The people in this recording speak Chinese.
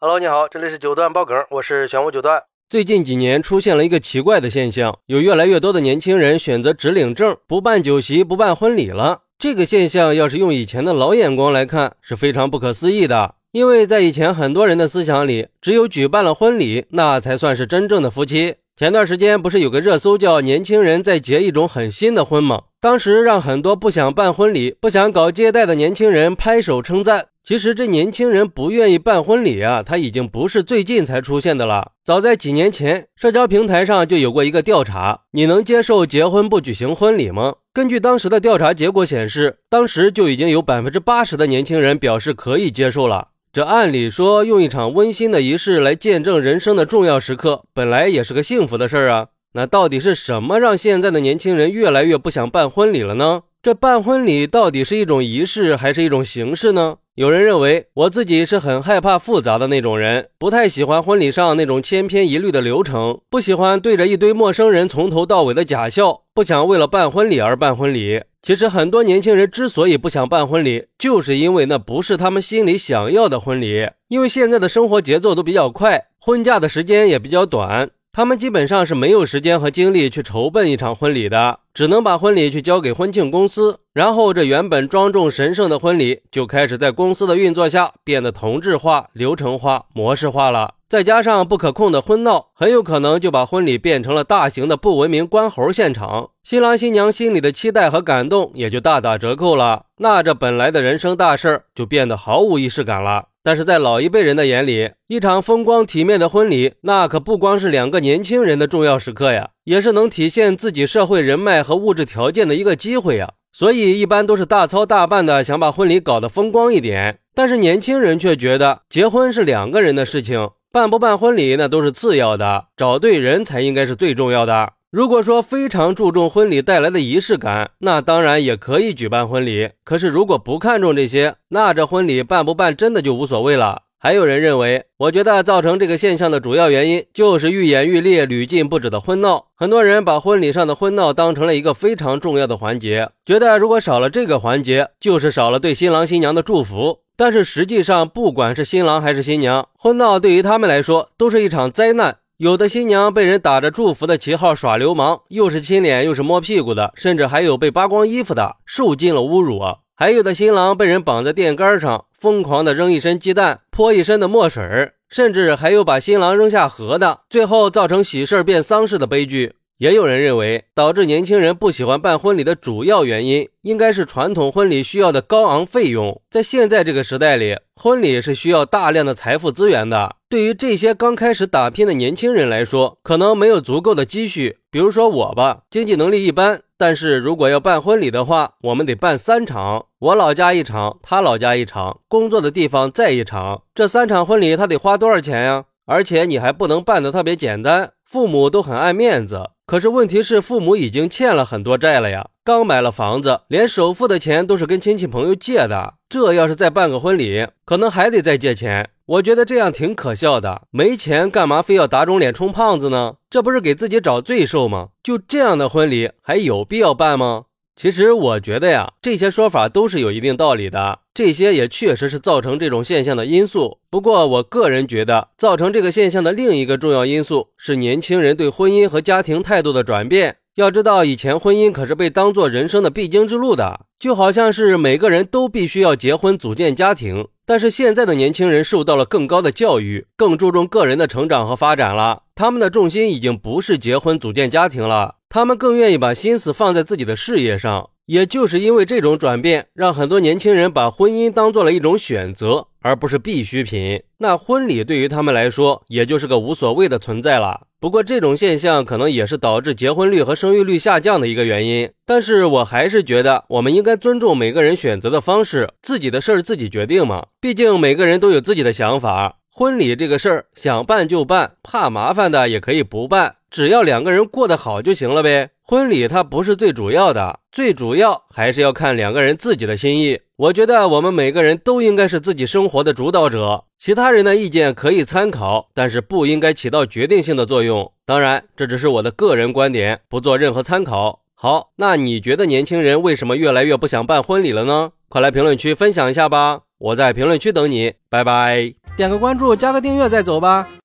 Hello，你好，这里是九段爆梗，我是玄武九段。最近几年出现了一个奇怪的现象，有越来越多的年轻人选择只领证，不办酒席，不办婚礼了。这个现象要是用以前的老眼光来看，是非常不可思议的。因为在以前很多人的思想里，只有举办了婚礼，那才算是真正的夫妻。前段时间不是有个热搜叫“年轻人在结一种很新的婚”吗？当时让很多不想办婚礼、不想搞接待的年轻人拍手称赞。其实这年轻人不愿意办婚礼啊，他已经不是最近才出现的了。早在几年前，社交平台上就有过一个调查：你能接受结婚不举行婚礼吗？根据当时的调查结果显示，当时就已经有百分之八十的年轻人表示可以接受了。这按理说，用一场温馨的仪式来见证人生的重要时刻，本来也是个幸福的事儿啊。那到底是什么让现在的年轻人越来越不想办婚礼了呢？这办婚礼到底是一种仪式，还是一种形式呢？有人认为，我自己是很害怕复杂的那种人，不太喜欢婚礼上那种千篇一律的流程，不喜欢对着一堆陌生人从头到尾的假笑，不想为了办婚礼而办婚礼。其实，很多年轻人之所以不想办婚礼，就是因为那不是他们心里想要的婚礼。因为现在的生活节奏都比较快，婚嫁的时间也比较短。他们基本上是没有时间和精力去筹备一场婚礼的，只能把婚礼去交给婚庆公司，然后这原本庄重神圣的婚礼就开始在公司的运作下变得同质化、流程化、模式化了。再加上不可控的婚闹，很有可能就把婚礼变成了大型的不文明关猴现场，新郎新娘心里的期待和感动也就大打折扣了。那这本来的人生大事就变得毫无仪式感了。但是在老一辈人的眼里，一场风光体面的婚礼，那可不光是两个年轻人的重要时刻呀，也是能体现自己社会人脉和物质条件的一个机会呀。所以一般都是大操大办的，想把婚礼搞得风光一点。但是年轻人却觉得，结婚是两个人的事情，办不办婚礼那都是次要的，找对人才应该是最重要的。如果说非常注重婚礼带来的仪式感，那当然也可以举办婚礼。可是如果不看重这些，那这婚礼办不办真的就无所谓了。还有人认为，我觉得造成这个现象的主要原因就是愈演愈烈、屡禁不止的婚闹。很多人把婚礼上的婚闹当成了一个非常重要的环节，觉得如果少了这个环节，就是少了对新郎新娘的祝福。但是实际上，不管是新郎还是新娘，婚闹对于他们来说都是一场灾难。有的新娘被人打着祝福的旗号耍流氓，又是亲脸又是摸屁股的，甚至还有被扒光衣服的，受尽了侮辱！还有的新郎被人绑在电杆上，疯狂的扔一身鸡蛋，泼一身的墨水，甚至还有把新郎扔下河的，最后造成喜事变丧事的悲剧。也有人认为，导致年轻人不喜欢办婚礼的主要原因，应该是传统婚礼需要的高昂费用。在现在这个时代里，婚礼是需要大量的财富资源的。对于这些刚开始打拼的年轻人来说，可能没有足够的积蓄。比如说我吧，经济能力一般，但是如果要办婚礼的话，我们得办三场，我老家一场，他老家一场，工作的地方再一场，这三场婚礼他得花多少钱呀？而且你还不能办得特别简单，父母都很爱面子。可是问题是，父母已经欠了很多债了呀，刚买了房子，连首付的钱都是跟亲戚朋友借的。这要是再办个婚礼，可能还得再借钱。我觉得这样挺可笑的，没钱干嘛非要打肿脸充胖子呢？这不是给自己找罪受吗？就这样的婚礼还有必要办吗？其实我觉得呀，这些说法都是有一定道理的，这些也确实是造成这种现象的因素。不过，我个人觉得，造成这个现象的另一个重要因素是年轻人对婚姻和家庭态度的转变。要知道，以前婚姻可是被当做人生的必经之路的，就好像是每个人都必须要结婚组建家庭。但是现在的年轻人受到了更高的教育，更注重个人的成长和发展了，他们的重心已经不是结婚组建家庭了。他们更愿意把心思放在自己的事业上，也就是因为这种转变，让很多年轻人把婚姻当做了一种选择，而不是必需品。那婚礼对于他们来说，也就是个无所谓的存在了。不过，这种现象可能也是导致结婚率和生育率下降的一个原因。但是我还是觉得，我们应该尊重每个人选择的方式，自己的事儿自己决定嘛。毕竟每个人都有自己的想法。婚礼这个事儿，想办就办，怕麻烦的也可以不办，只要两个人过得好就行了呗。婚礼它不是最主要的，最主要还是要看两个人自己的心意。我觉得我们每个人都应该是自己生活的主导者，其他人的意见可以参考，但是不应该起到决定性的作用。当然，这只是我的个人观点，不做任何参考。好，那你觉得年轻人为什么越来越不想办婚礼了呢？快来评论区分享一下吧，我在评论区等你，拜拜。点个关注，加个订阅再走吧。